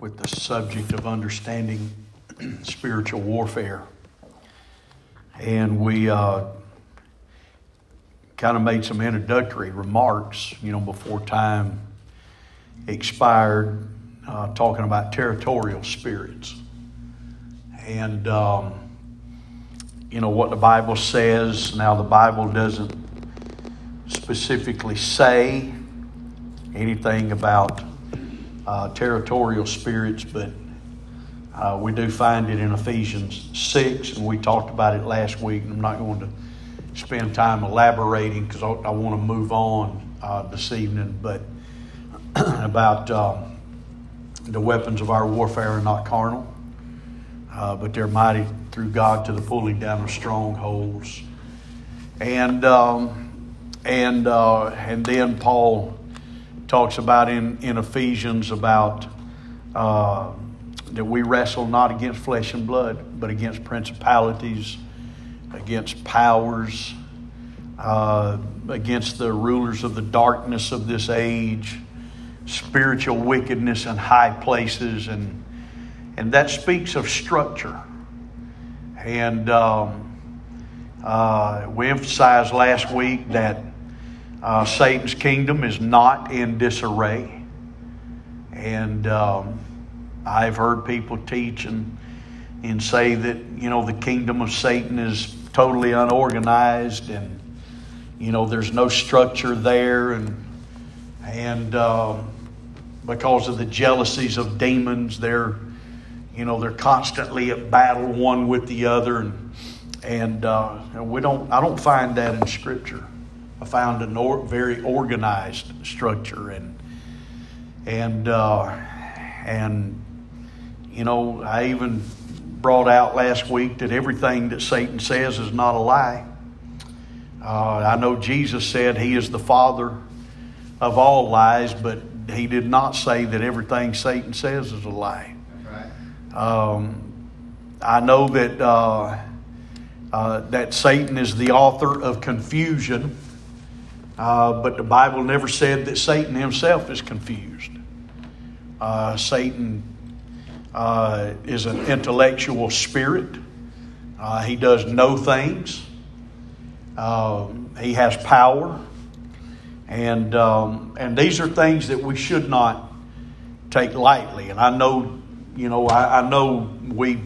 with the subject of understanding spiritual warfare. And we uh, kind of made some introductory remarks, you know, before time expired, uh, talking about territorial spirits. And, um, you know, what the Bible says. Now, the Bible doesn't specifically say anything about uh, territorial spirits, but uh, we do find it in Ephesians 6, and we talked about it last week. And I'm not going to spend time elaborating because I, I want to move on uh, this evening, but about um, the weapons of our warfare are not carnal, uh, but they're mighty through God to the pulling down of strongholds. And um, and uh, and then Paul talks about in, in Ephesians about uh, that we wrestle not against flesh and blood, but against principalities, against powers, uh, against the rulers of the darkness of this age, spiritual wickedness in high places, and and that speaks of structure. And um, uh, we emphasized last week that uh, Satan's kingdom is not in disarray. And um, I've heard people teach and, and say that, you know, the kingdom of Satan is totally unorganized and, you know, there's no structure there. And, and um, because of the jealousies of demons, they're, you know, they're constantly at battle one with the other. And, and uh, we don't, I don't find that in Scripture. I found a or, very organized structure and and uh, and you know I even brought out last week that everything that Satan says is not a lie. Uh, I know Jesus said he is the father of all lies, but he did not say that everything Satan says is a lie. Right. Um, I know that uh, uh, that Satan is the author of confusion uh, but the Bible never said that Satan himself is confused. Uh, Satan uh, is an intellectual spirit. Uh, he does know things. Um, he has power, and um, and these are things that we should not take lightly. And I know, you know, I, I know we,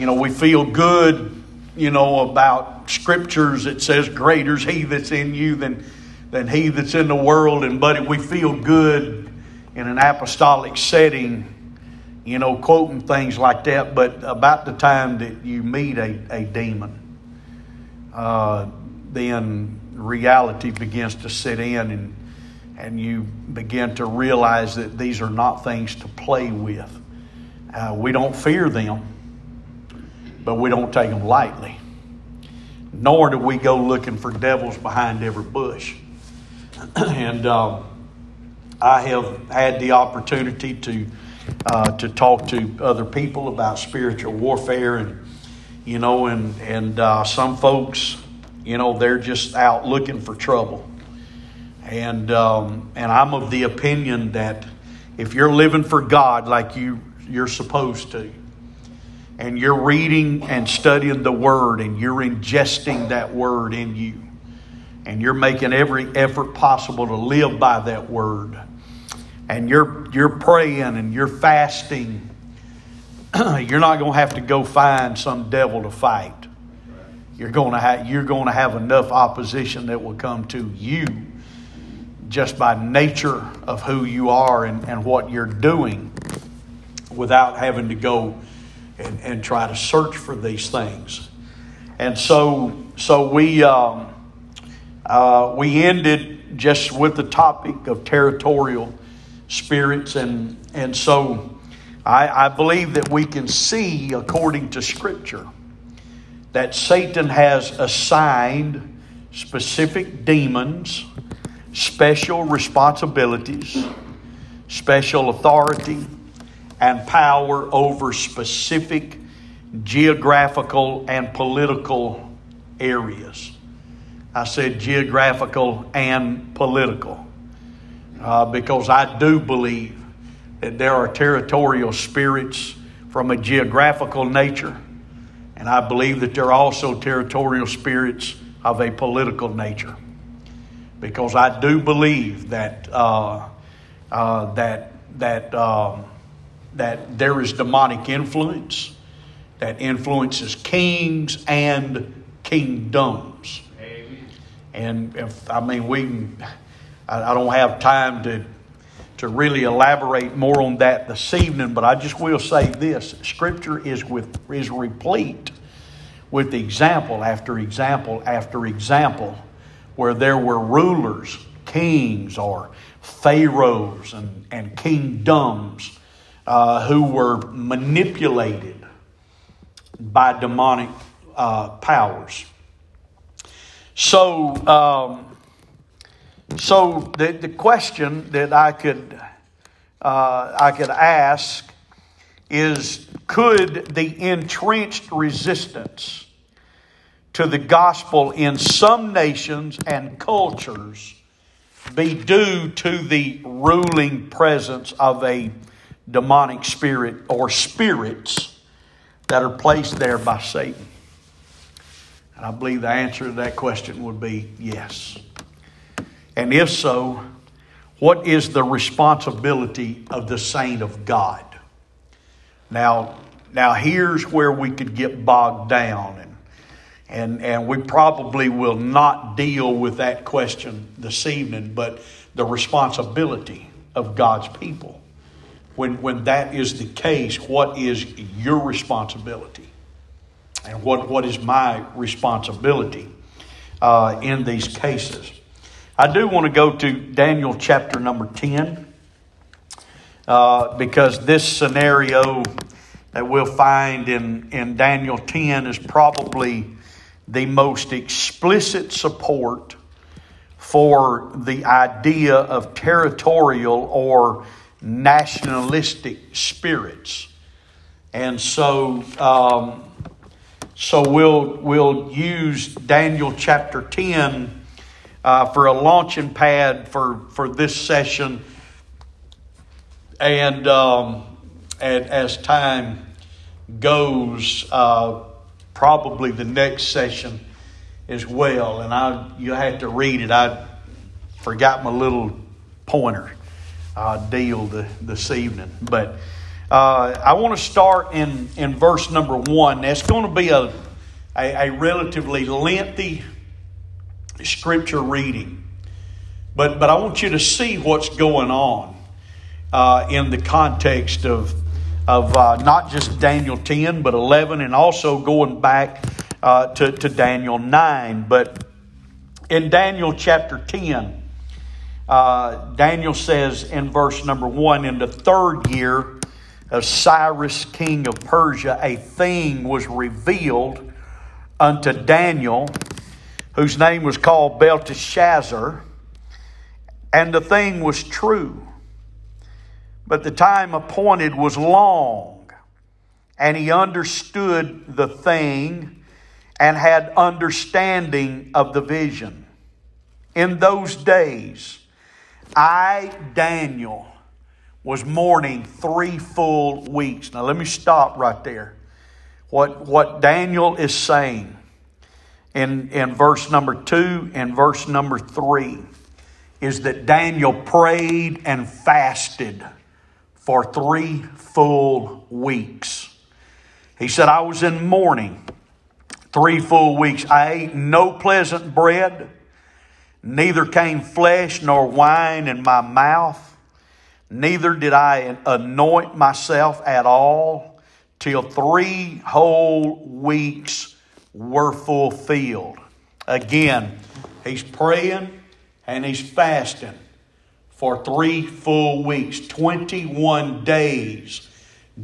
you know, we feel good, you know, about scriptures that says, "Greater is He that's in you than." Than he that's in the world. And but we feel good in an apostolic setting, you know, quoting things like that. But about the time that you meet a, a demon, uh, then reality begins to set in and and you begin to realize that these are not things to play with. Uh, we don't fear them, but we don't take them lightly. Nor do we go looking for devils behind every bush. and um, I have had the opportunity to uh, to talk to other people about spiritual warfare, and you know, and and uh, some folks, you know, they're just out looking for trouble, and um, and I'm of the opinion that if you're living for God like you you're supposed to, and you're reading and studying the Word, and you're ingesting that Word in you and you're making every effort possible to live by that word. And you're you're praying and you're fasting. You're not going to have to go find some devil to fight. You're going to have you're going to have enough opposition that will come to you just by nature of who you are and, and what you're doing without having to go and, and try to search for these things. And so so we um, uh, we ended just with the topic of territorial spirits, and, and so I, I believe that we can see, according to Scripture, that Satan has assigned specific demons special responsibilities, special authority, and power over specific geographical and political areas. I said geographical and political. Uh, because I do believe that there are territorial spirits from a geographical nature, and I believe that there are also territorial spirits of a political nature. Because I do believe that uh, uh, that that um, that there is demonic influence that influences kings and kingdoms. And if I mean we, I, I don't have time to to really elaborate more on that this evening, but I just will say this: Scripture is with is replete with example after example after example, where there were rulers, kings, or pharaohs and, and kingdoms uh, who were manipulated by demonic uh, powers. So, um, so the, the question that I could uh, I could ask is: Could the entrenched resistance to the gospel in some nations and cultures be due to the ruling presence of a demonic spirit or spirits that are placed there by Satan? And I believe the answer to that question would be yes. And if so, what is the responsibility of the saint of God? Now, now here's where we could get bogged down and and, and we probably will not deal with that question this evening, but the responsibility of God's people. When, when that is the case, what is your responsibility? And what, what is my responsibility uh, in these cases? I do want to go to Daniel chapter number 10 uh, because this scenario that we'll find in, in Daniel 10 is probably the most explicit support for the idea of territorial or nationalistic spirits. And so, um, so we'll, we'll use Daniel chapter 10 uh, for a launching pad for, for this session. And, um, and as time goes, uh, probably the next session as well. And I, you have to read it. I forgot my little pointer uh, deal the, this evening. But uh, I want to start in, in verse number one. That's going to be a, a, a relatively lengthy scripture reading. But, but I want you to see what's going on uh, in the context of of uh, not just Daniel 10, but 11, and also going back uh, to, to Daniel 9. But in Daniel chapter 10, uh, Daniel says in verse number 1 In the third year of Cyrus, king of Persia, a thing was revealed unto Daniel, whose name was called Belteshazzar, and the thing was true but the time appointed was long, and he understood the thing and had understanding of the vision. In those days, I, Daniel, was mourning three full weeks. Now, let me stop right there. What, what Daniel is saying in, in verse number two and verse number three is that Daniel prayed and fasted for three full weeks. He said, I was in mourning three full weeks. I ate no pleasant bread, neither came flesh nor wine in my mouth, neither did I anoint myself at all till three whole weeks were fulfilled. Again, he's praying and he's fasting for three full weeks, 21 days,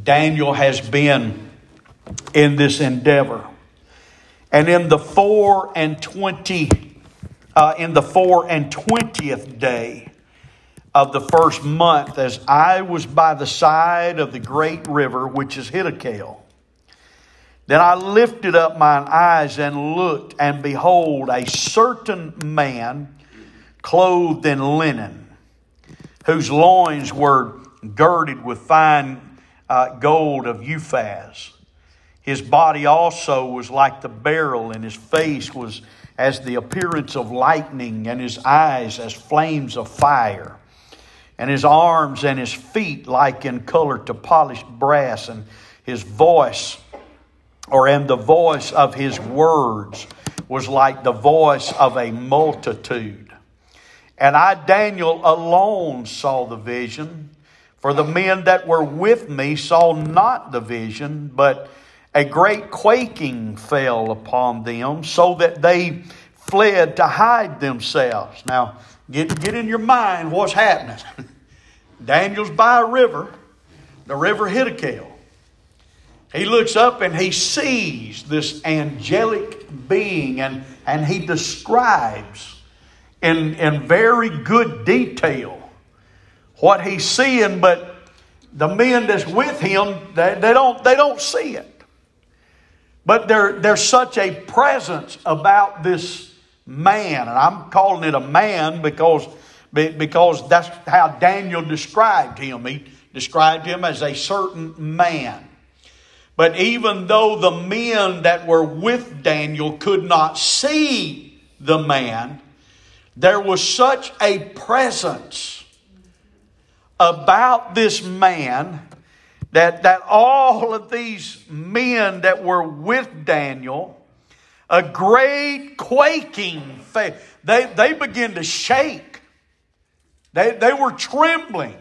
Daniel has been in this endeavor. And in the four and twenty, uh, in the four and twentieth day of the first month, as I was by the side of the great river, which is Hiddekel, then I lifted up mine eyes and looked, and behold, a certain man clothed in linen whose loins were girded with fine uh, gold of Uphaz. His body also was like the beryl, and his face was as the appearance of lightning, and his eyes as flames of fire, and his arms and his feet like in color to polished brass, and his voice, or and the voice of his words was like the voice of a multitude. And I, Daniel, alone saw the vision, for the men that were with me saw not the vision, but a great quaking fell upon them, so that they fled to hide themselves. Now, get, get in your mind what's happening. Daniel's by a river, the river Hiddekel. He looks up and he sees this angelic being, and, and he describes in, in very good detail what he's seeing, but the men that's with him, they, they, don't, they don't see it. But there, there's such a presence about this man, and I'm calling it a man because, because that's how Daniel described him. He described him as a certain man. But even though the men that were with Daniel could not see the man, there was such a presence about this man that, that all of these men that were with Daniel, a great quaking faith, they, they began to shake. They, they were trembling.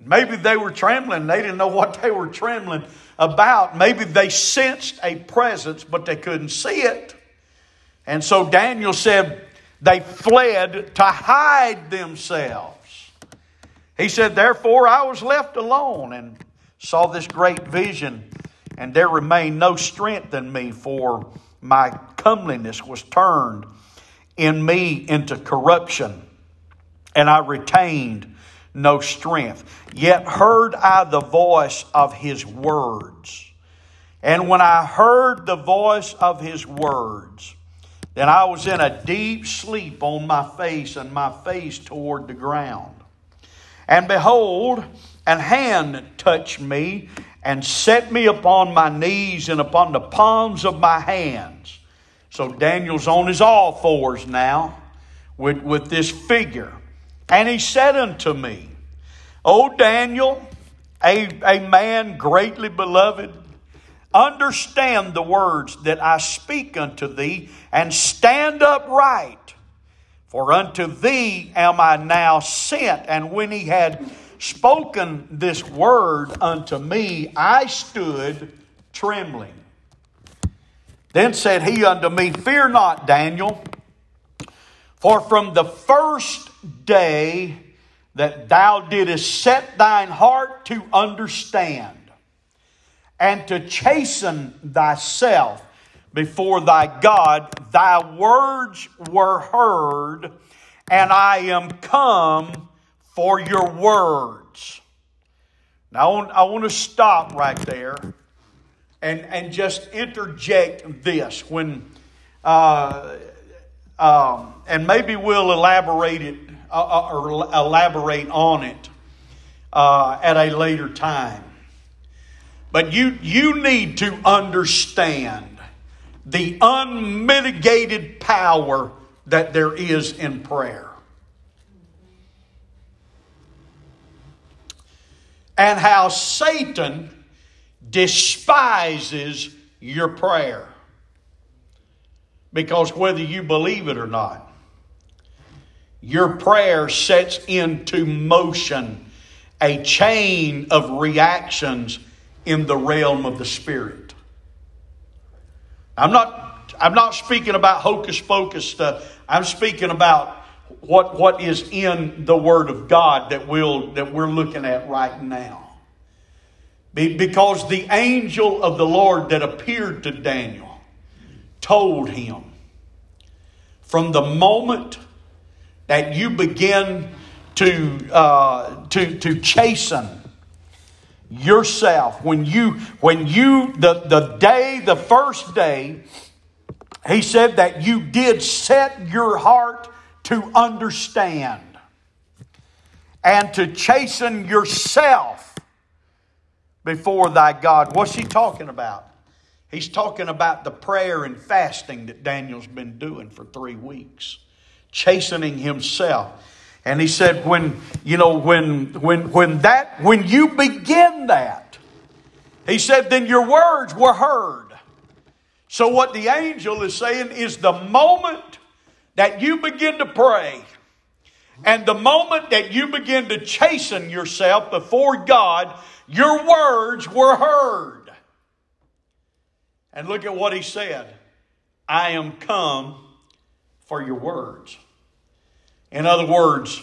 Maybe they were trembling. They didn't know what they were trembling about. Maybe they sensed a presence, but they couldn't see it. And so Daniel said they fled to hide themselves. He said, Therefore I was left alone and saw this great vision, and there remained no strength in me, for my comeliness was turned in me into corruption, and I retained no strength. Yet heard I the voice of his words. And when I heard the voice of his words, then I was in a deep sleep on my face and my face toward the ground. And behold, an hand touched me and set me upon my knees and upon the palms of my hands. So Daniel's on his all fours now with, with this figure. And he said unto me, O Daniel, a, a man greatly beloved, understand the words that I speak unto thee, and stand upright. For unto thee am I now sent. And when he had spoken this word unto me, I stood trembling. Then said he unto me, Fear not, Daniel, for from the first day that thou didst set thine heart to understand and to chasten thyself before thy God, thy words were heard, and I am come for your words. Now, I want, to stop right there and, and just interject this when, uh, um, and maybe we'll elaborate it uh, uh or elaborate on it uh, at a later time. But you, you need to understand the unmitigated power that there is in prayer. And how Satan despises your prayer. Because whether you believe it or not, your prayer sets into motion a chain of reactions in the realm of the Spirit. I'm not, I'm not speaking about hocus pocus stuff. I'm speaking about what, what is in the Word of God that, we'll, that we're looking at right now. Because the angel of the Lord that appeared to Daniel told him from the moment that you begin to, uh, to, to chasten yourself, when you, when you, the, the day, the first day, he said that you did set your heart to understand. and to chasten yourself before thy God. What's he talking about? He's talking about the prayer and fasting that Daniel's been doing for three weeks, chastening himself. And he said, when, you know, when, when, when that, when you begin that, he said, then your words were heard. So what the angel is saying is the moment that you begin to pray and the moment that you begin to chasten yourself before God, your words were heard. And look at what he said I am come for your words. In other words,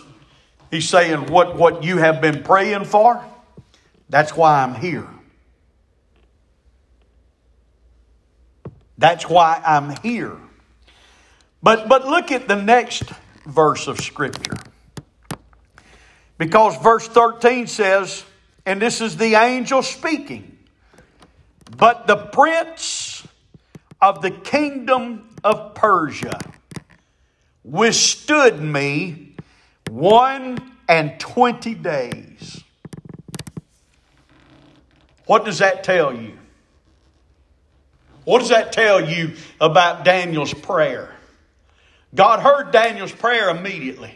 he's saying what, what you have been praying for, that's why I'm here. That's why I'm here. But, but look at the next verse of Scripture. Because verse 13 says, and this is the angel speaking, but the prince of the kingdom of Persia withstood me one and twenty days. What does that tell you? What does that tell you about Daniel's prayer? God heard Daniel's prayer immediately.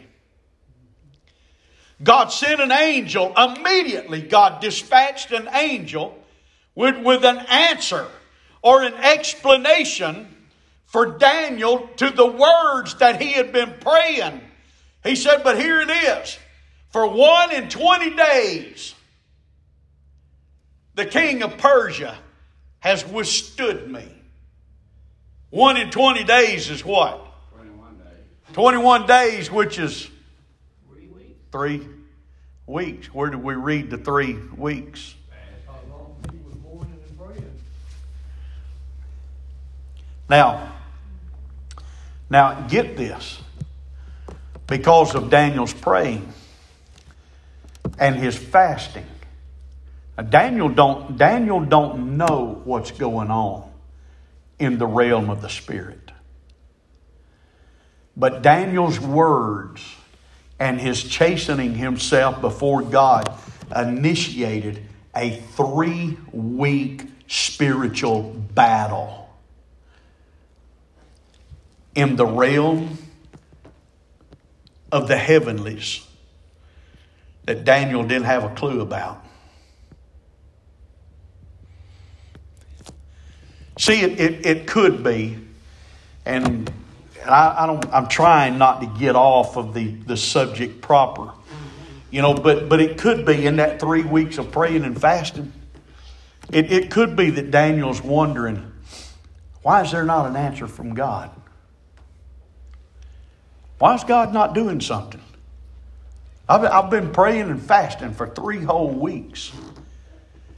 God sent an angel immediately. God dispatched an angel with, with an answer or an explanation for Daniel to the words that he had been praying. He said, But here it is. For one in 20 days, the king of Persia has withstood me. One in 20 days is what? 21 days. which is three weeks. Where did we read the three weeks? Now, now get this. Because of Daniel's praying and his fasting, Daniel don't, Daniel don't know what's going on in the realm of the Spirit. But Daniel's words and his chastening himself before God initiated a three week spiritual battle in the realm of the heavenlies that Daniel didn't have a clue about. See, it, it, it could be, and I, I, don't, I'm trying not to get off of the, the subject proper, you know, but, but it could be in that three weeks of praying and fasting, it, it could be that Daniel's wondering, why is there not an answer from God? Why is God not doing something? I've, I've been praying and fasting for three whole weeks,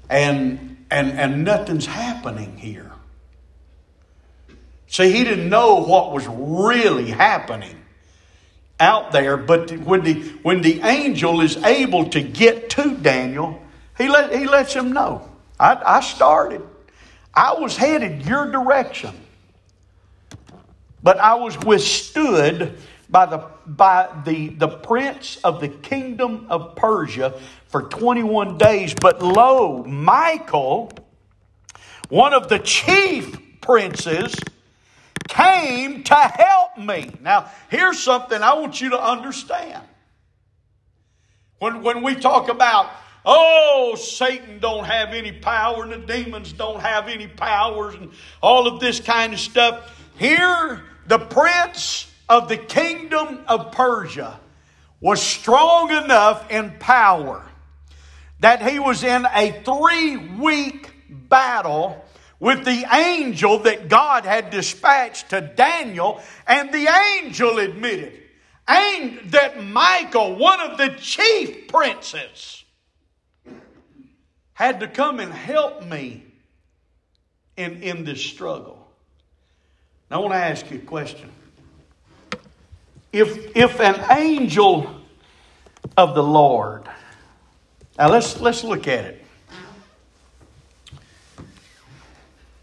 and, and, and nothing's happening here. See, he didn't know what was really happening out there, but when the, when the angel is able to get to Daniel, he, let, he lets him know. I, I started. I was headed your direction. But I was withstood by the, by the, the prince of the kingdom of Persia for 21 days. But lo, Michael, one of the chief princes, came to help me. Now, here's something I want you to understand. When, when we talk about, oh, Satan don't have any power and the demons don't have any powers and all of this kind of stuff, here the prince of the kingdom of Persia was strong enough in power that he was in a three week battle with the angel that God had dispatched to Daniel, and the angel admitted that Michael, one of the chief princes, had to come and help me in, in this struggle. Now, I want to ask you a question. If, if an angel of the Lord, now let's, let's look at it.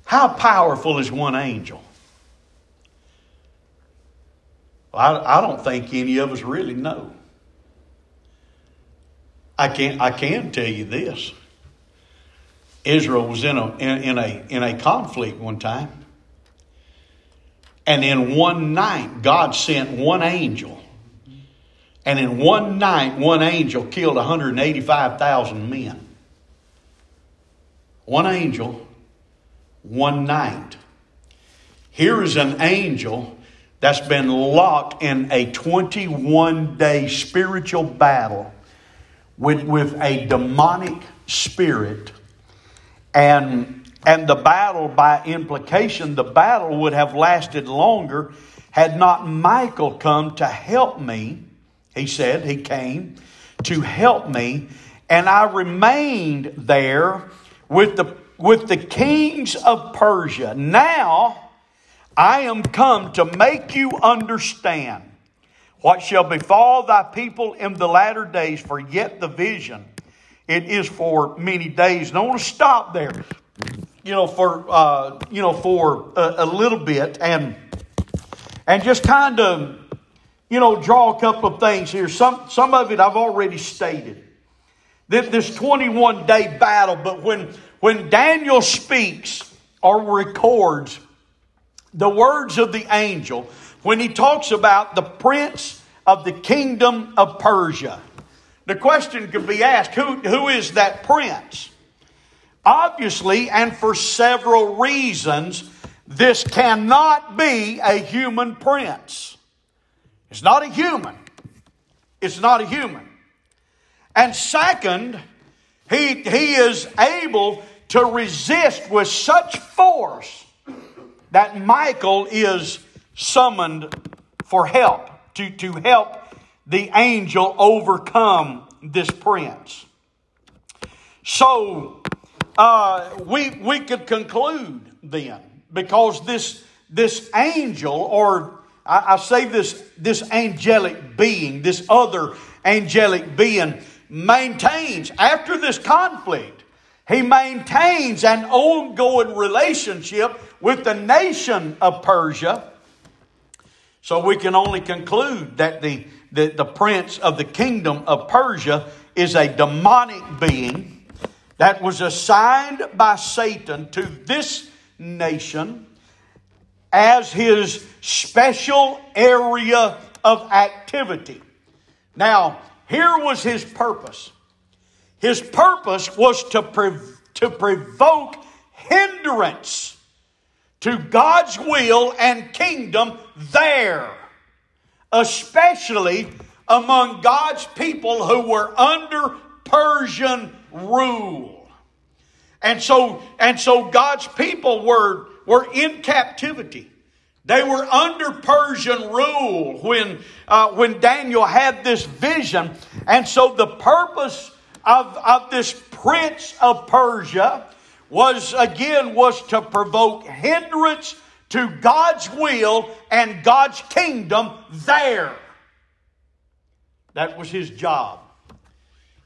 How powerful is one angel? Well, I, I don't think any of us really know. I can I can tell you this. Israel was in a in, in a in a conflict one time. And in one night, God sent one angel. And in one night, one angel killed 185,000 men. One angel, one night. Here is an angel that's been locked in a 21 day spiritual battle with, with a demonic spirit. And, and the battle, by implication, the battle would have lasted longer had not Michael come to help me. He said, He came to help me. And I remained there with the, with the kings of Persia. Now I am come to make you understand what shall befall thy people in the latter days, for yet the vision it is for many days. And I want to stop there, you know, for uh, you know for a, a little bit and and just kind of you know draw a couple of things here. Some some of it I've already stated. This 21 day battle, but when when Daniel speaks or records the words of the angel, when he talks about the prince of the kingdom of Persia. The question could be asked who, who is that prince? Obviously, and for several reasons, this cannot be a human prince. It's not a human. It's not a human. And second, he, he is able to resist with such force that Michael is summoned for help, to, to help the angel overcome this prince. So, uh, we, we could conclude then, because this, this angel, or I, I say this, this angelic being, this other angelic being, maintains, after this conflict, he maintains an ongoing relationship with the nation of Persia. So we can only conclude that the, the, the prince of the kingdom of Persia is a demonic being that was assigned by Satan to this nation as his special area of activity. Now, here was his purpose. His purpose was to, prov- to provoke hindrance to God's will and kingdom there, especially among God's people who were under Persian rule. And so, and so God's people were, were in captivity. They were under Persian rule when, uh, when Daniel had this vision. And so the purpose of, of this prince of Persia was again was to provoke hindrance to God's will and God's kingdom there. That was his job.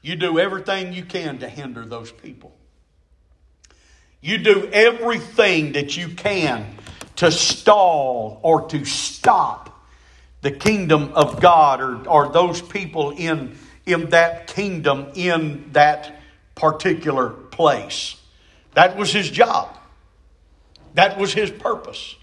You do everything you can to hinder those people. You do everything that you can to stall or to stop the kingdom of God or, or those people in, in that kingdom in that particular place. That was his job. That was his purpose.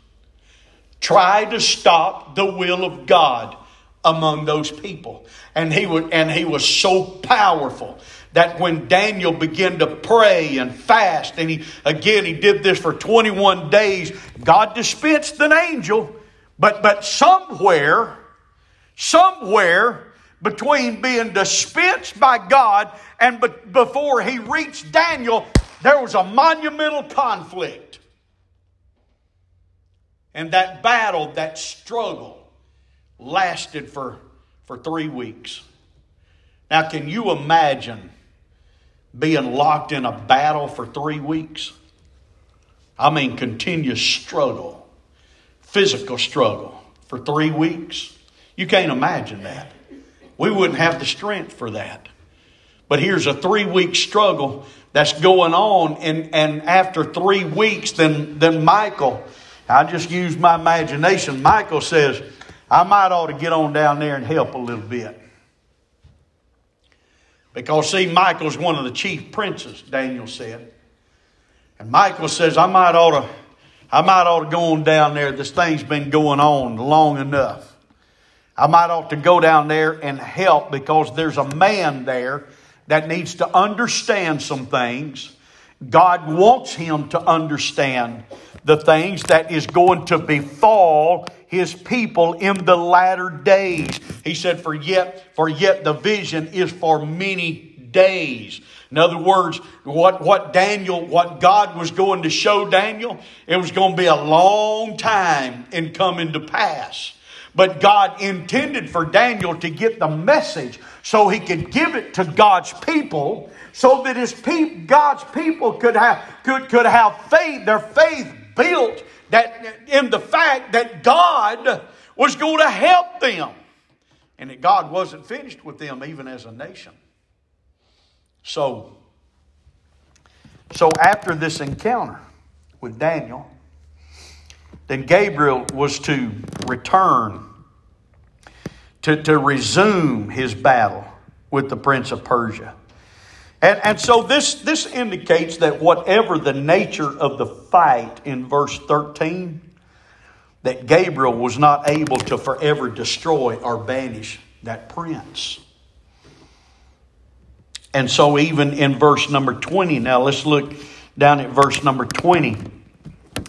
Try to stop the will of God among those people. And he would, and he was so powerful that when Daniel began to pray and fast, and he again he did this for 21 days, God dispensed an angel, but but somewhere, somewhere between being dispensed by God and be, before he reached Daniel, there was a monumental conflict. And that battle, that struggle, lasted for, for three weeks. Now, can you imagine being locked in a battle for three weeks? I mean, continuous struggle, physical struggle for three weeks. You can't imagine that. We wouldn't have the strength for that. But here's a three week struggle that's going on, and, and after three weeks, then, then Michael, I just use my imagination, Michael says, I might ought to get on down there and help a little bit. Because, see, Michael's one of the chief princes, Daniel said. And Michael says, I might ought to, I might ought to go on down there. This thing's been going on long enough. I might ought to go down there and help because there's a man there that needs to understand some things. God wants him to understand the things that is going to befall his people in the latter days. He said, For yet, for yet the vision is for many days. In other words, what, what Daniel, what God was going to show Daniel, it was going to be a long time in coming to pass. But God intended for Daniel to get the message so he could give it to God's people so that his pe- God's people could have, could, could have faith, their faith built that in the fact that God was going to help them and that God wasn't finished with them even as a nation. So, so after this encounter with Daniel, then Gabriel was to return to, to resume his battle with the prince of Persia. And, and so this, this indicates that whatever the nature of the fight in verse 13, that Gabriel was not able to forever destroy or banish that prince. And so, even in verse number 20, now let's look down at verse number 20.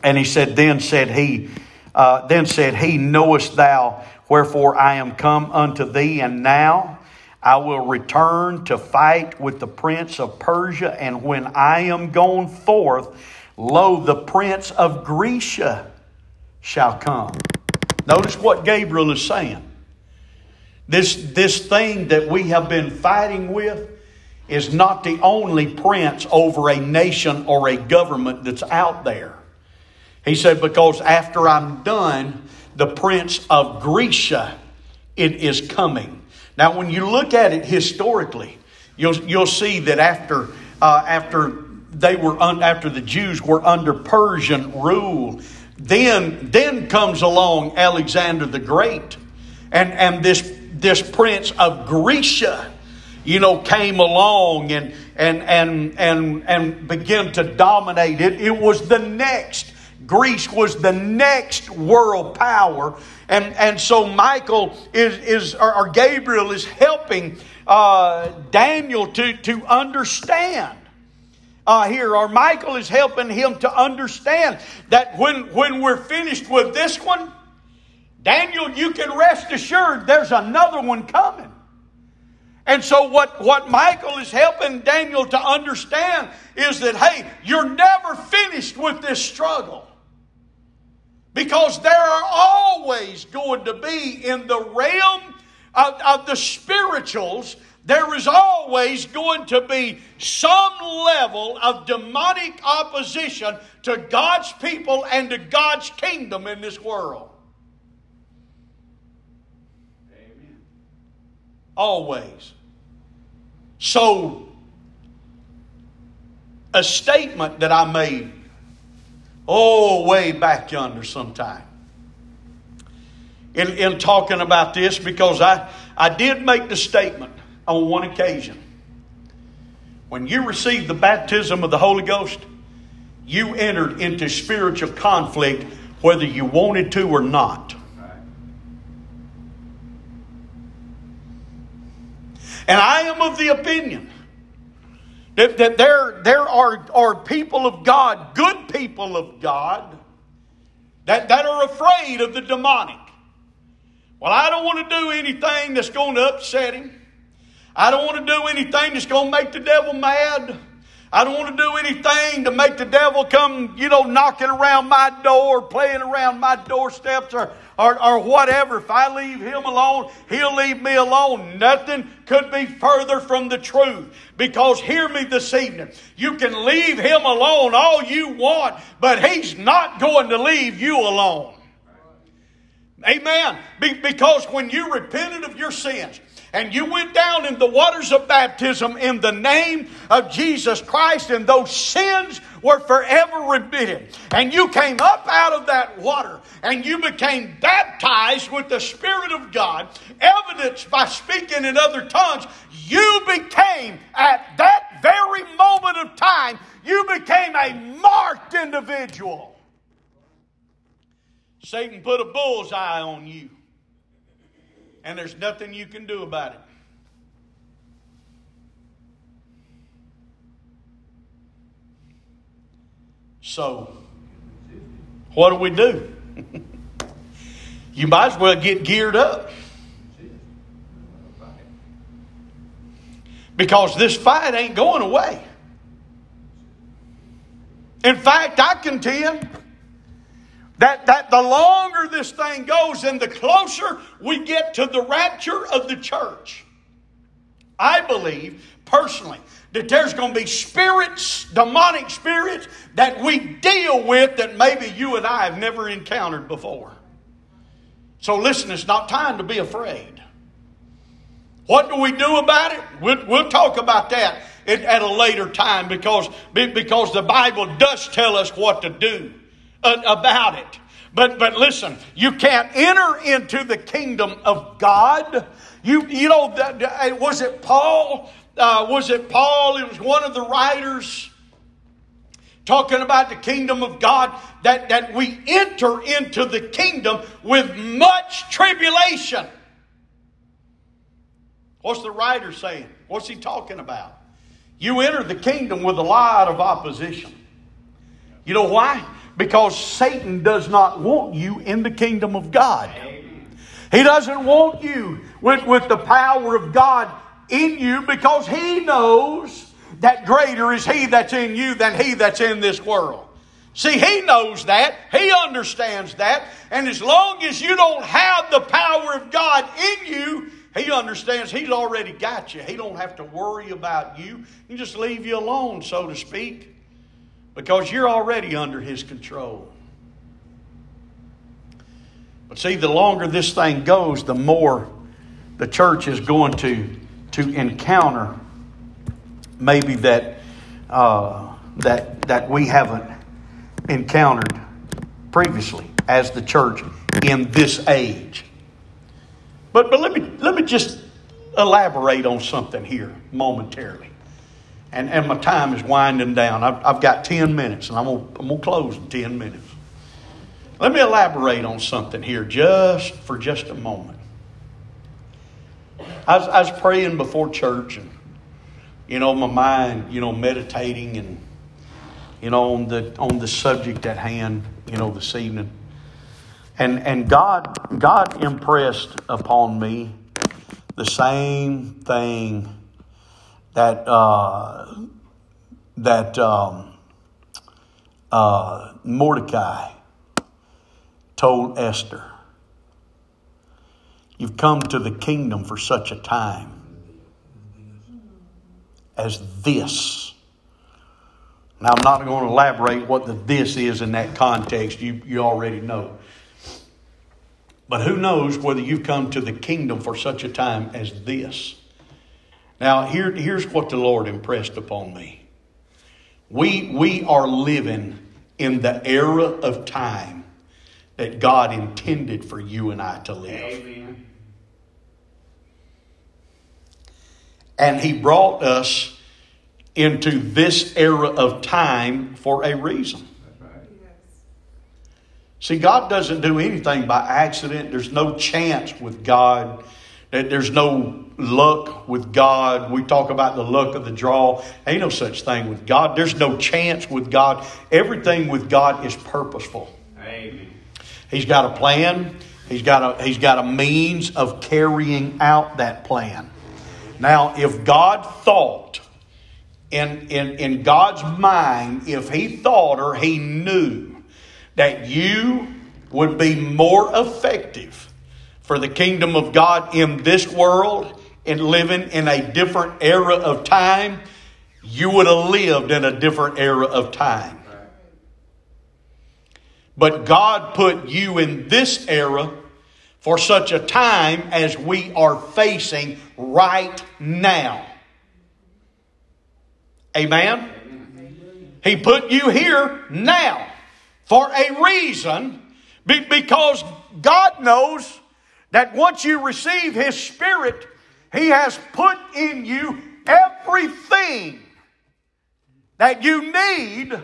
And he said, Then said he, uh, then said he, Knowest thou wherefore I am come unto thee, and now I will return to fight with the prince of Persia, and when I am gone forth, lo, the prince of Grecia shall come. Notice what Gabriel is saying. This, this thing that we have been fighting with is not the only prince over a nation or a government that's out there. He said, Because after I'm done, the prince of Grecia it is coming. Now, when you look at it historically, you'll, you'll see that after, uh, after they were un, after the Jews were under Persian rule, then, then comes along Alexander the Great, and, and this, this prince of Grecia, you know, came along and, and, and, and, and began to dominate it. It was the next Greece was the next world power. And, and so Michael is, is or, or Gabriel is helping uh, Daniel to, to understand. Uh, here, or Michael is helping him to understand that when, when we're finished with this one, Daniel, you can rest assured there's another one coming. And so, what, what Michael is helping Daniel to understand is that, hey, you're never finished with this struggle. Because there are always going to be in the realm of, of the spirituals, there is always going to be some level of demonic opposition to God's people and to God's kingdom in this world. Amen. Always. So, a statement that I made Oh, way back yonder sometime. In, in talking about this, because I, I did make the statement on one occasion. When you received the baptism of the Holy Ghost, you entered into spiritual conflict whether you wanted to or not. And I am of the opinion that, that there, there are, are people of God, good people of God, that, that are afraid of the demonic. Well, I don't want to do anything that's going to upset him. I don't want to do anything that's going to make the devil mad. I don't want to do anything to make the devil come, you know, knocking around my door, playing around my doorsteps, or, or, or whatever. If I leave him alone, he'll leave me alone. Nothing could be further from the truth. Because hear me this evening. You can leave him alone all you want, but he's not going to leave you alone. Amen. Be- because when you repented of your sins, and you went down in the waters of baptism in the name of Jesus Christ, and those sins were forever remitted. And you came up out of that water and you became baptized with the Spirit of God, evidenced by speaking in other tongues. You became, at that very moment of time, you became a marked individual. Satan put a bullseye on you, and there's nothing you can do about it. So, what do we do? you might as well get geared up. Because this fight ain't going away. In fact, I contend that, that the longer this thing goes and the closer we get to the rapture of the church, I believe personally that there's going to be spirits, demonic spirits, that we deal with that maybe you and I have never encountered before. So listen, it's not time to be afraid. What do we do about it? We'll, we'll talk about that at a later time because, because the Bible does tell us what to do about it. But, but listen, you can't enter into the kingdom of God. You, you know, that was it Paul uh, was it Paul? It was one of the writers talking about the kingdom of God that, that we enter into the kingdom with much tribulation. What's the writer saying? What's he talking about? You enter the kingdom with a lot of opposition. You know why? Because Satan does not want you in the kingdom of God. He doesn't want you with, with the power of God in you because He knows that greater is He that's in you than He that's in this world. See, He knows that. He understands that. And as long as you don't have the power of God in you, He understands He's already got you. He don't have to worry about you. He just leave you alone, so to speak, because you're already under His control. But see, the longer this thing goes, the more the church is going to to encounter maybe that uh, that that we haven't encountered previously as the church in this age. But but let me let me just elaborate on something here momentarily. And, and my time is winding down. I've, I've got 10 minutes, and I'm going I'm to close in 10 minutes. Let me elaborate on something here just for just a moment. I was, I was praying before church and, you know, my mind, you know, meditating and, you know, on the, on the subject at hand, you know, this evening. And, and God, God impressed upon me the same thing that, uh, that um, uh, Mordecai told Esther. You've come to the kingdom for such a time as this. Now, I'm not going to elaborate what the this is in that context. You, you already know. But who knows whether you've come to the kingdom for such a time as this? Now, here, here's what the Lord impressed upon me. We, we are living in the era of time that God intended for you and I to live. Amen. And He brought us into this era of time for a reason. See, God doesn't do anything by accident. There's no chance with God. There's no luck with God. We talk about the luck of the draw. Ain't no such thing with God. There's no chance with God. Everything with God is purposeful. Amen. He's got a plan. He's got a, he's got a means of carrying out that plan. Now, if God thought, in, in, in God's mind, if He thought or He knew that you would be more effective for the kingdom of God in this world and living in a different era of time, you would have lived in a different era of time. But God put you in this era for such a time as we are facing right now. Amen? He put you here now for a reason because God knows that once you receive His Spirit, He has put in you everything that you need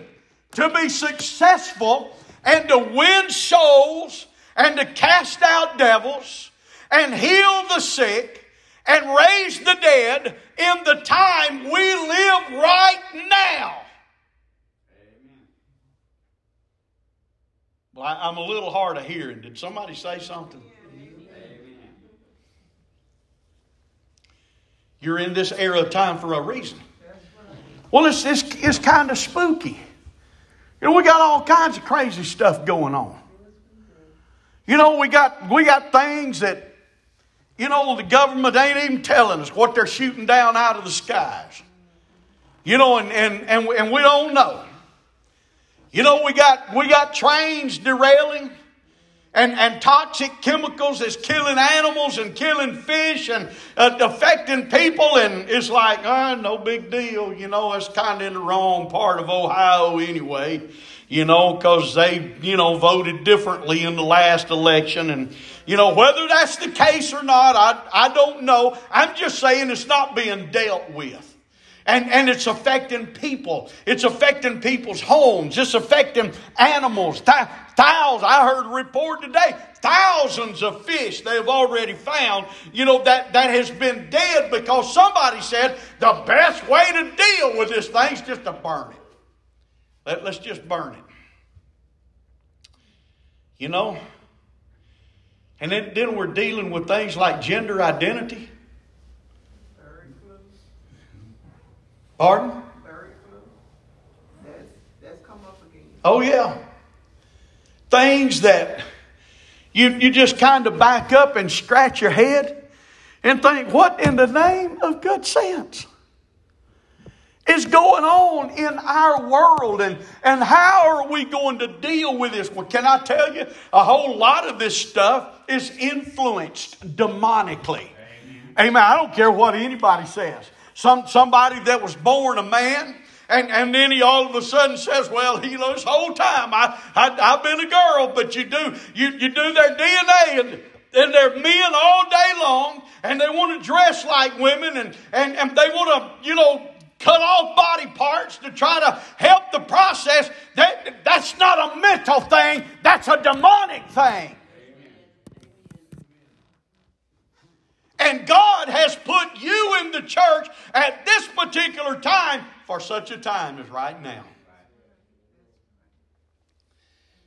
to be successful and to win souls and to cast out devils and heal the sick and raise the dead in the time we live right now. Well, I'm a little hard of hearing. Did somebody say something? You're in this era of time for a reason. Well, it's, it's, it's kind of spooky. You know, we got all kinds of crazy stuff going on. You know, we got we got things that, you know, the government ain't even telling us what they're shooting down out of the skies. You know, and and and, and we don't know. You know, we got we got trains derailing and, and toxic chemicals is killing animals and killing fish and uh, affecting people. And it's like, oh, no big deal. You know, it's kind of in the wrong part of Ohio anyway, you know, because they, you know, voted differently in the last election. And, you know, whether that's the case or not, I, I don't know. I'm just saying it's not being dealt with. And, and it's affecting people. It's affecting people's homes. It's affecting animals. Thousands, I heard a report today, thousands of fish they have already found, you know, that, that has been dead because somebody said the best way to deal with this thing is just to burn it. Let, let's just burn it. You know? And then, then we're dealing with things like gender identity. Pardon? That's, that's come up again. Oh, yeah. Things that you, you just kind of back up and scratch your head and think, what in the name of good sense is going on in our world? And, and how are we going to deal with this? Well, can I tell you, a whole lot of this stuff is influenced demonically. Amen. Amen. I don't care what anybody says. Some, somebody that was born a man, and, and then he all of a sudden says, well, he this whole time I, I, have been a girl, but you do, you, you do their DNA and, and they're men all day long and they want to dress like women and, and, and they want to, you know, cut off body parts to try to help the process. That, that's not a mental thing, that's a demonic thing. And God has put you in the church at this particular time for such a time as right now.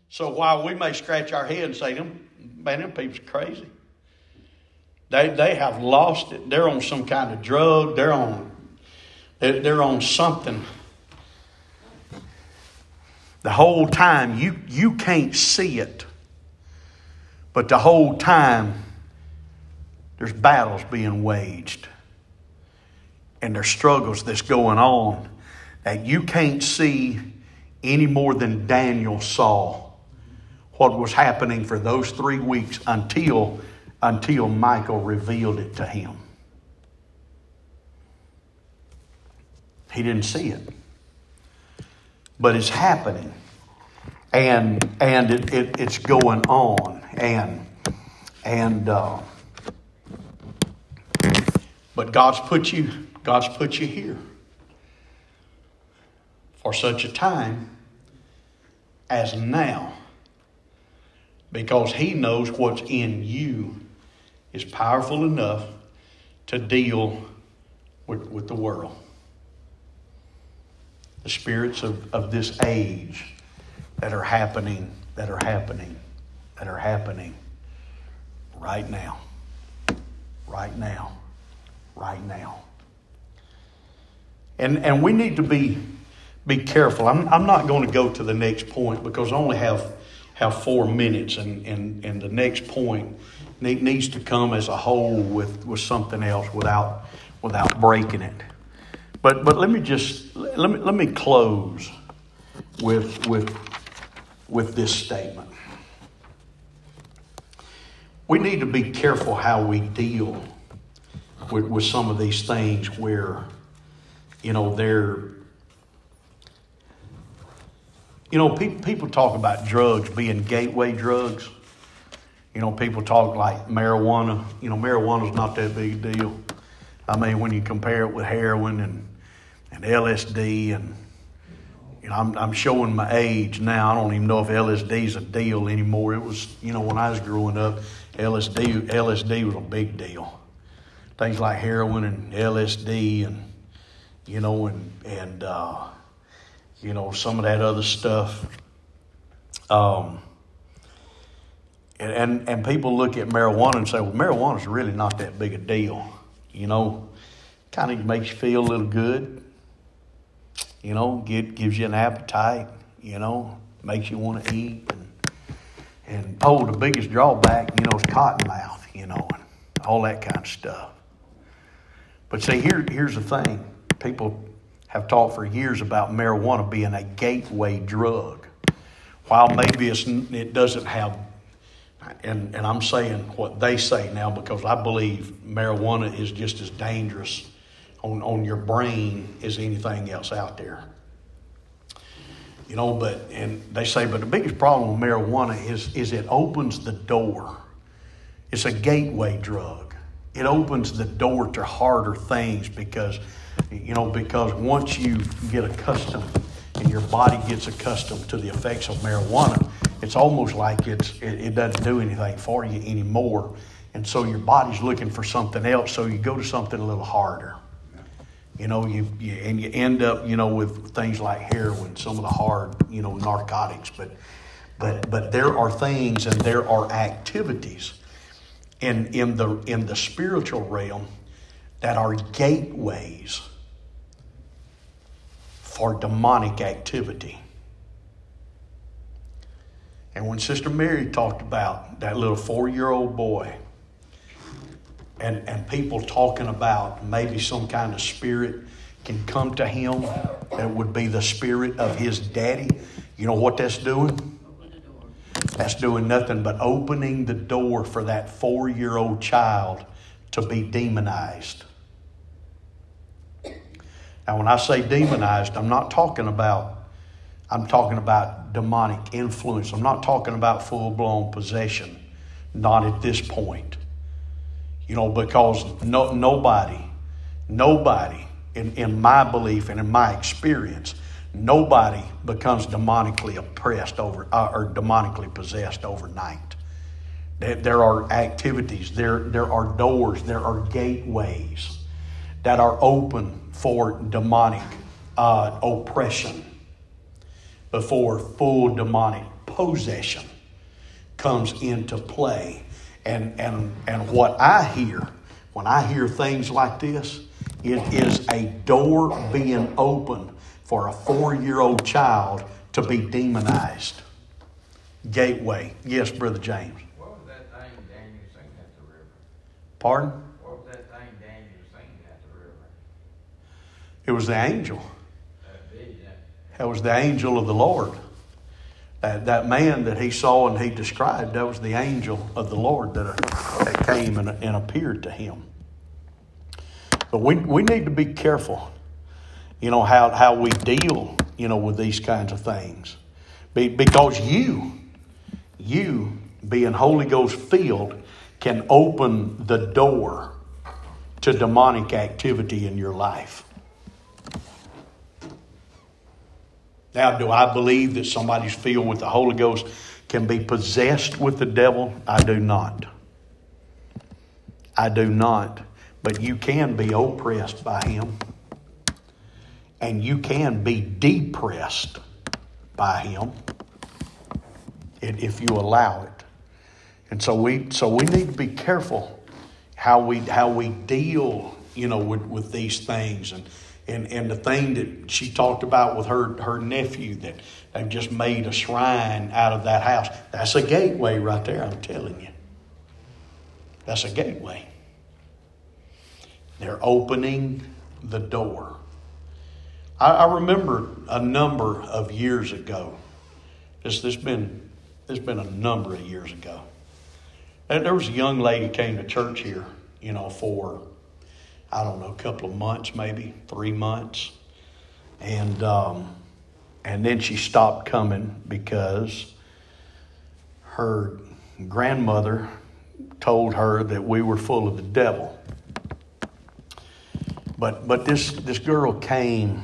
So while we may scratch our head and say, them, man, them people's crazy. They, they have lost it. They're on some kind of drug. They're on, they're, they're on something. The whole time, you, you can't see it. But the whole time, there's battles being waged. And there's struggles that's going on that you can't see any more than Daniel saw what was happening for those three weeks until, until Michael revealed it to him. He didn't see it. But it's happening. And, and it, it, it's going on. And, and uh, but God's put you, God's put you here for such a time as now. Because He knows what's in you is powerful enough to deal with, with the world. The spirits of, of this age that are happening, that are happening, that are happening right now. Right now right now. And, and we need to be, be careful. I'm, I'm not going to go to the next point because I only have, have four minutes, and, and, and the next point needs to come as a whole with, with something else without, without breaking it. But, but let me just let me, let me close with, with, with this statement. we need to be careful how we deal with, with some of these things where, you know, they're, you know, pe- people talk about drugs being gateway drugs. You know, people talk like marijuana. You know, marijuana's not that big a deal. I mean, when you compare it with heroin and, and LSD and you know, I'm, I'm showing my age now. I don't even know if LSD is a deal anymore. It was, you know, when I was growing up, LSD LSD was a big deal. Things like heroin and LSD and you know and and uh, you know some of that other stuff. Um, and, and and people look at marijuana and say, well, marijuana is really not that big a deal. You know, kind of makes you feel a little good. You know, get, gives you an appetite. You know, makes you want to eat. And, and oh, the biggest drawback, you know, is cotton mouth, you know, and all that kind of stuff. But see, here, here's the thing people have talked for years about marijuana being a gateway drug. While maybe it doesn't have, and, and I'm saying what they say now because I believe marijuana is just as dangerous on, on your brain as anything else out there. You know, but and they say, but the biggest problem with marijuana is is it opens the door. It's a gateway drug. It opens the door to harder things because, you know, because once you get accustomed and your body gets accustomed to the effects of marijuana, it's almost like it's it, it doesn't do anything for you anymore, and so your body's looking for something else. So you go to something a little harder. You know, you, you, and you end up, you know, with things like heroin, some of the hard, you know, narcotics. But but but there are things and there are activities in in the in the spiritual realm that are gateways for demonic activity. And when Sister Mary talked about that little four year old boy and, and people talking about maybe some kind of spirit can come to him that would be the spirit of his daddy. You know what that's doing? That's doing nothing but opening the door for that four year old child to be demonized. Now, when I say demonized, I'm not talking about I'm talking about demonic influence. I'm not talking about full blown possession. Not at this point. You know, because no, nobody, nobody, in, in my belief and in my experience, nobody becomes demonically oppressed over uh, or demonically possessed overnight. There, are activities, there, there are doors, there are gateways that are open for demonic uh, oppression before full demonic possession comes into play and, and, and what I hear when I hear things like this, it is a door being opened for a four year old child to be demonized. Gateway. Yes, Brother James. What was that thing Daniel seen at the river? Pardon? What was that thing Daniel at the river? It was the angel. That. That was the angel of the Lord. That, that man that he saw and he described, that was the angel of the Lord that, uh, that came and, and appeared to him. But we, we need to be careful, you know, how, how we deal, you know, with these kinds of things. Be, because you, you being Holy Ghost filled, can open the door to demonic activity in your life. Now, do I believe that somebody's filled with the Holy Ghost can be possessed with the devil? I do not. I do not. But you can be oppressed by him. And you can be depressed by him if you allow it. And so we so we need to be careful how we how we deal, you know, with, with these things and and, and the thing that she talked about with her, her nephew that they've just made a shrine out of that house. That's a gateway right there, I'm telling you. That's a gateway. They're opening the door. I, I remember a number of years ago. This this been this been a number of years ago. And there was a young lady came to church here, you know, for I don't know, a couple of months, maybe three months, and um, and then she stopped coming because her grandmother told her that we were full of the devil. But but this this girl came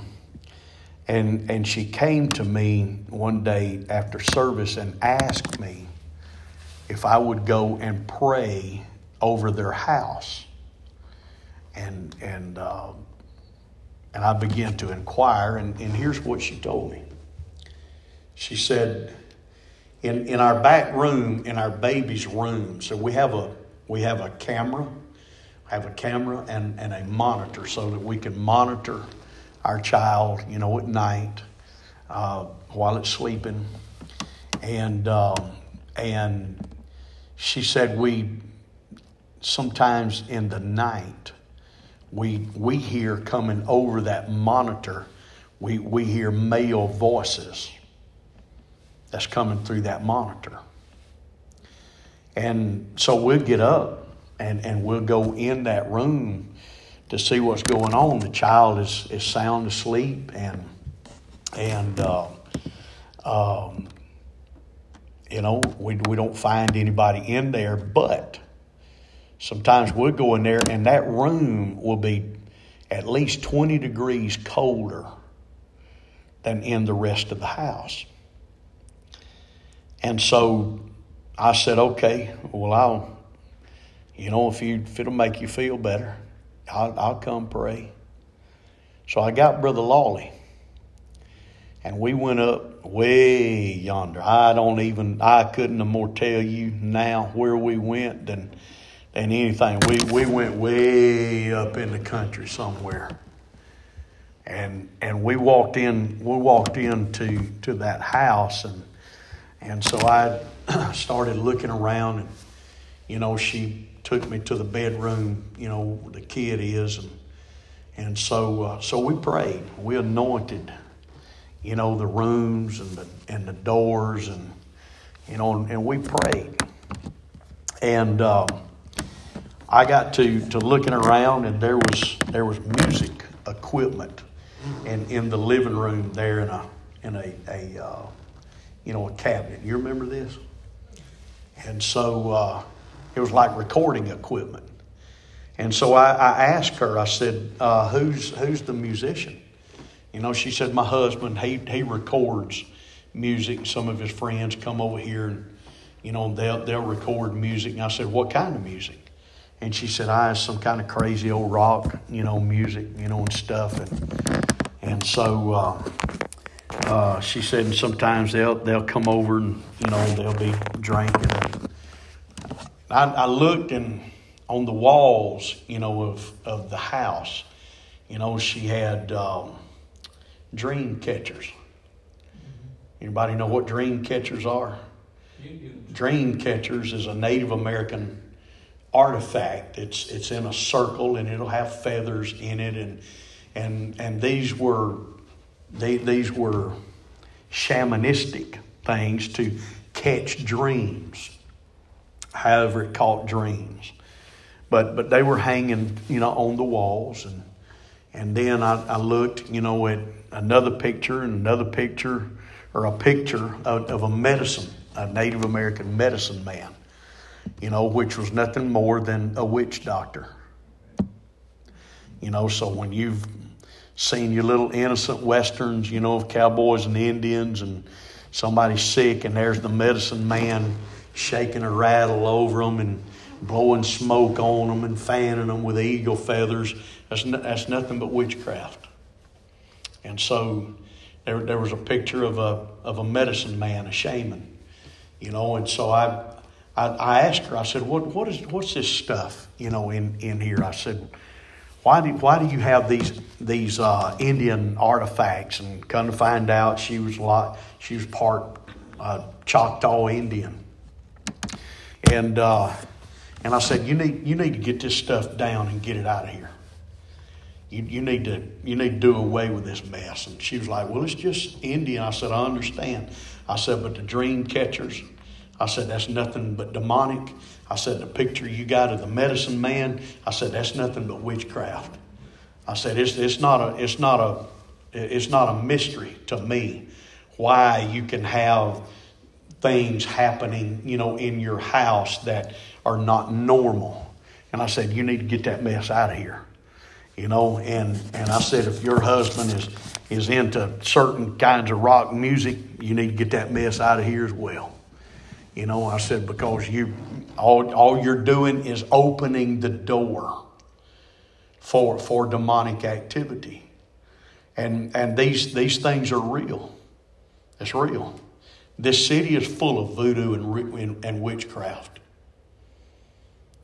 and and she came to me one day after service and asked me if I would go and pray over their house. And and uh, and I began to inquire, and, and here's what she told me. She said, in, in our back room, in our baby's room, so we have a we have a camera, have a camera and, and a monitor so that we can monitor our child, you know, at night uh, while it's sleeping. And um, and she said we sometimes in the night we we hear coming over that monitor we we hear male voices that's coming through that monitor and so we'll get up and, and we'll go in that room to see what's going on the child is, is sound asleep and and uh, um, you know we, we don't find anybody in there but Sometimes we'll go in there and that room will be at least 20 degrees colder than in the rest of the house. And so I said, okay, well, I'll, you know, if, you, if it'll make you feel better, I'll, I'll come pray. So I got Brother Lawley, and we went up way yonder. I don't even, I couldn't no more tell you now where we went than than anything. We, we went way up in the country somewhere. And, and we walked in we walked into to that house and and so I started looking around and you know she took me to the bedroom you know the kid is and and so uh, so we prayed we anointed you know the rooms and the and the doors and you know and, and we prayed and um, I got to, to looking around and there was there was music equipment and in the living room there in a in a, a uh, you know a cabinet. You remember this? And so uh, it was like recording equipment. And so I, I asked her. I said, uh, "Who's who's the musician?" You know, she said, "My husband. He he records music. Some of his friends come over here and you know they'll they'll record music." And I said, "What kind of music?" and she said, "I have some kind of crazy old rock, you know, music, you know, and stuff." And and so uh, uh, she said, and sometimes they'll they'll come over and you know they'll be drinking. I, I looked and on the walls, you know, of of the house, you know, she had um, dream catchers. Anybody know what dream catchers are? Dream catchers is a Native American artifact. It's it's in a circle and it'll have feathers in it and and and these were they, these were shamanistic things to catch dreams. However, it caught dreams, but but they were hanging, you know, on the walls, and and then I, I looked, you know, at another picture and another picture, or a picture of, of a medicine, a Native American medicine man, you know, which was nothing more than a witch doctor. You know, so when you've seen your little innocent westerns, you know, of cowboys and Indians, and somebody's sick, and there's the medicine man shaking a rattle over them and blowing smoke on them and fanning them with eagle feathers. That's, no, that's nothing but witchcraft. And so there, there was a picture of a, of a medicine man, a shaman, you know, and so I, I, I asked her, I said, what, what is, what's this stuff, you know, in, in here? I said, why do, why do you have these, these uh, Indian artifacts? And come to find out she was, lot, she was part uh, Choctaw Indian. And, uh, and I said, you need, you need to get this stuff down and get it out of here. You, you, need to, you need to do away with this mess. And she was like, well, it's just Indian. I said, I understand. I said, but the dream catchers, I said, that's nothing but demonic. I said, the picture you got of the medicine man, I said, that's nothing but witchcraft. I said, it's, it's, not, a, it's, not, a, it's not a mystery to me why you can have things happening, you know, in your house that are not normal. And I said, you need to get that mess out of here. You know, and, and I said, if your husband is, is into certain kinds of rock music, you need to get that mess out of here as well. You know, I said, because you all, all you're doing is opening the door for, for demonic activity. And, and these, these things are real. It's real. This city is full of voodoo and, and, and witchcraft.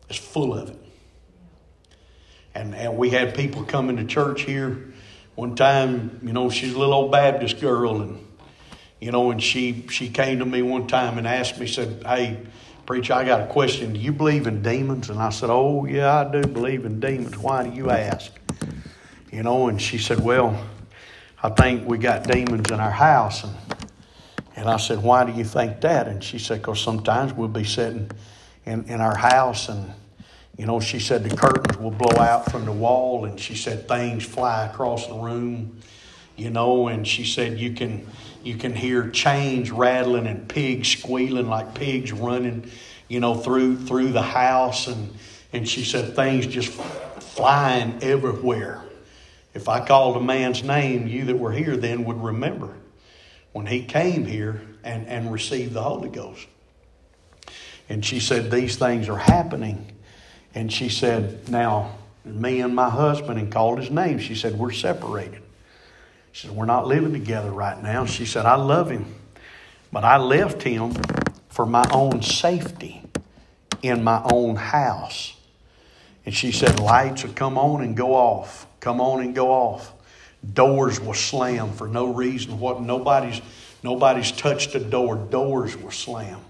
It's full of it. And, and we had people coming to church here one time, you know, she's a little old Baptist girl, and, you know, and she, she came to me one time and asked me, said, Hey, preacher, I got a question. Do you believe in demons? And I said, Oh, yeah, I do believe in demons. Why do you ask? You know, and she said, Well, I think we got demons in our house. And, and I said, Why do you think that? And she said, Because sometimes we'll be sitting in, in our house and you know, she said the curtains will blow out from the wall, and she said things fly across the room. You know, and she said you can you can hear chains rattling and pigs squealing like pigs running, you know, through through the house, and and she said things just flying everywhere. If I called a man's name, you that were here then would remember when he came here and, and received the Holy Ghost. And she said, These things are happening. And she said, Now, me and my husband, and called his name. She said, We're separated. She said, We're not living together right now. She said, I love him, but I left him for my own safety in my own house. And she said, Lights would come on and go off, come on and go off. Doors were slammed for no reason. What nobody's nobody's touched a door. Doors were slammed.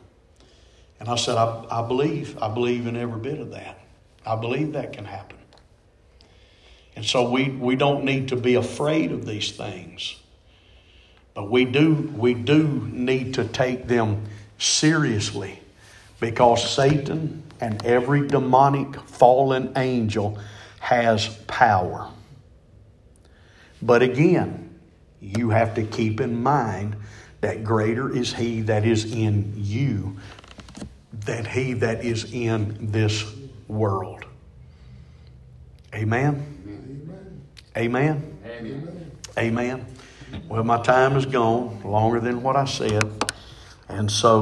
And I said, I, I believe. I believe in every bit of that. I believe that can happen. And so we, we don't need to be afraid of these things. But we do, we do need to take them seriously because Satan and every demonic fallen angel has power. But again, you have to keep in mind that greater is he that is in you than he that is in this world. Amen? Amen? Amen. Amen. Well, my time is gone, longer than what I said. And so